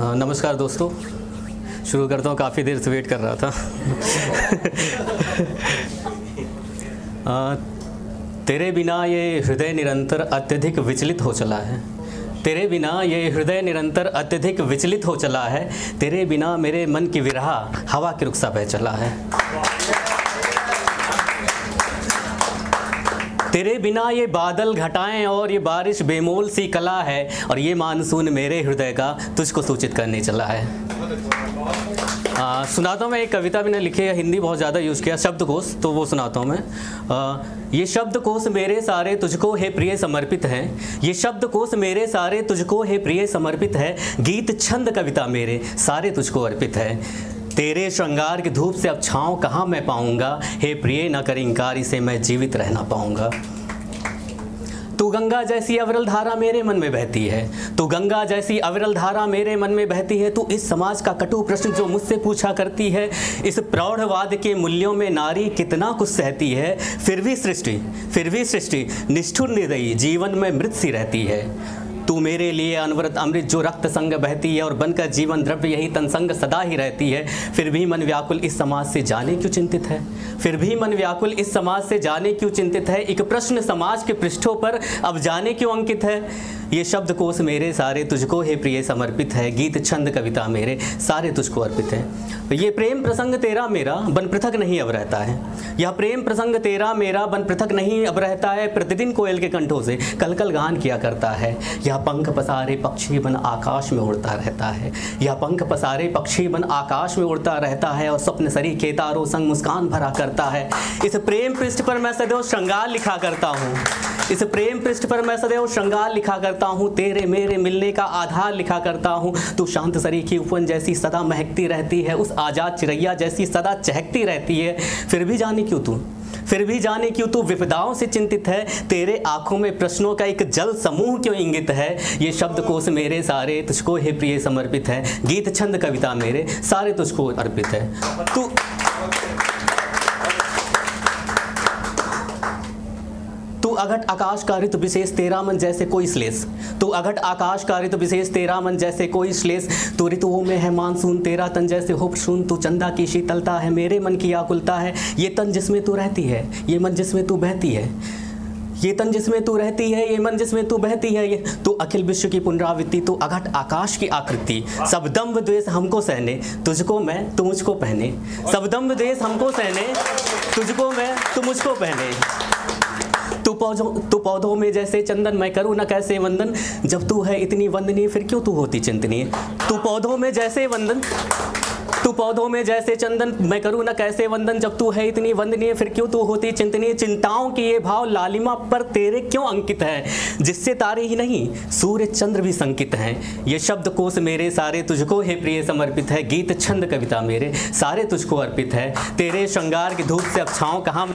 नमस्कार दोस्तों। शुरू करता हूँ काफ़ी देर से वेट कर रहा था। आ, तेरे बिना ये हृदय निरंतर अत्यधिक विचलित हो चला है। तेरे बिना ये हृदय निरंतर अत्यधिक विचलित हो चला है। तेरे बिना मेरे मन की विरहा हवा के रुख सा बह चला है। तेरे बिना ये बादल घटाएँ और ये बारिश बेमोल सी कला है और ये मानसून मेरे हृदय का तुझको सूचित करने चला है। आ, सुनाता हूँ मैं एक कविता मैंने लिखी है हिंदी बहुत ज़्यादा यूज़ किया शब्दकोश तो वो सुनाता हूँ मैं। आ, ये शब्दकोश मेरे सारे तुझको हे प्रिय समर्पित हैं। ये शब्दकोश मेरे सारे तुझको हे प्रिय समर्पित है। गीत छंद कविता मेरे सारे तुझको अर्पित है। तेरे श्रृंगार की धूप से अब छाँव कहाँ मैं पाऊँगा? हे प्रिय, न कर इंकार इसे मैं जीवित रहना पाऊँगा। तू गंगा जैसी अविरल धारा मेरे मन में बहती है। तू गंगा जैसी अविरल धारा मेरे मन में बहती है। तू इस समाज का कटु प्रश्न जो मुझसे पूछा करती है। इस प्रौढ़वाद के मूल्यों में नारी कितना कुछ सहती है। फिर भी सृष्टि, फिर भी सृष्टि, निष्ठुर निर्दयी, जीवन में मृत सी रहती है। तू मेरे लिए अनवरत अमृत जो रक्त संग बहती है और बनकर जीवन द्रव्य यही तन संग सदा ही रहती है, फिर भी मन व्याकुल इस समाज से जाने क्यों चिंतित है? फिर भी मन व्याकुल इस समाज से जाने क्यों चिंतित है? एक प्रश्न समाज के पृष्ठों पर अब जाने क्यों अंकित है? ये शब्द कोश मेरे सारे तुझको हे प्रिय समर्पित है, गीत छंद कविता मेरे सारे तुझको अर्पित है। ये प्रेम प्रसंग तेरा मेरा, बन पृथक नहीं अब रहता है। यह प्रेम प्रसंग तेरा मेरा, बन पृथक नहीं अब रहता है, प्रतिदिन कोयल के कंठों से कल कल गान किया करता है। यह पंख पसारे पक्षी बन आकाश में उड़ता रहता है। यह पंख पसारे पक्षी बन आकाश में उड़ता रहता है और स्वप्न सरी केतारों संग मुस्कान भरा करता है। इस प्रेम पृष्ठ पर मैं सदैव श्रृंगार लिखा करता हूँ। इस प्रेम पृष्ठ पर मैं सदैव श्रृंगार लिखा करता हूँ। तेरे मेरे मिलने का आधार लिखा करता हूँ। तू शांत सरी की उपवन जैसी सदा महकती रहती है। उस आज़ाद चिड़ैया जैसी सदा चहकती रहती है। फिर भी जाने क्यों तू? फिर भी जाने क्यों तू विपदाओं से चिंतित है? तेरे आँखों में प्रश्नों का एक जल समूह क्यों इंगित है? ये शब्द कोश मेरे सारे तुझको हे प्रिय समर्पित है। गीत छंद कविता मेरे सारे तुझको अर्पित है। तू अघट आकाश का ऋतु विशेष तेरा मन जैसे कोई श्लेष। तू अघट आकाश का ऋतु विशेष तेरा मन जैसे कोई श्लेष। तू ऋतुओं में है मानसून, तेरा तन जैसे हो सुन तू चंदा की शीतलता है, मेरे मन की आकुलता है। ये तन जिसमें तू रहती है, ये मन जिसमें तू बहती है। ये तन जिसमें तू रहती है, ये मन जिसमें तू बहती है, ये तू अखिल विश्व की पुनरावृत्ति, तू अघट आकाश की आकृति। सब दम्भ द्वेष हमको सहने, तुझको मैं, तू मुझको पहने। सब दम्भ द्वेष हमको सहने, तुझको मैं, तू मुझको पहने। पौधों, तू पौधों में जैसे चंदन, मैं करूँ न कैसे वंदन? जब तू है इतनी वंदनीय, फिर क्यों तू होती चिंतनीय? तू पौधों में जैसे वंदन, तू पौधों में जैसे चंदन, मैं करूँ न कैसे वंदन? जब तू है इतनी वंदनीय, फिर क्यों तू होती चिंतनीय? चिंताओं की ये भाव लालिमा पर तेरे क्यों अंकित है? जिससे तारे ही नहीं, सूर्य चंद्र भी संकित हैं। ये शब्द कोश मेरे, सारे तुझको हे प्रिय समर्पित है। गीत छंद कविता मेरे, सारे तुझको अर्पित है। तेरे श्रृंगार की धूप से अब कहाँ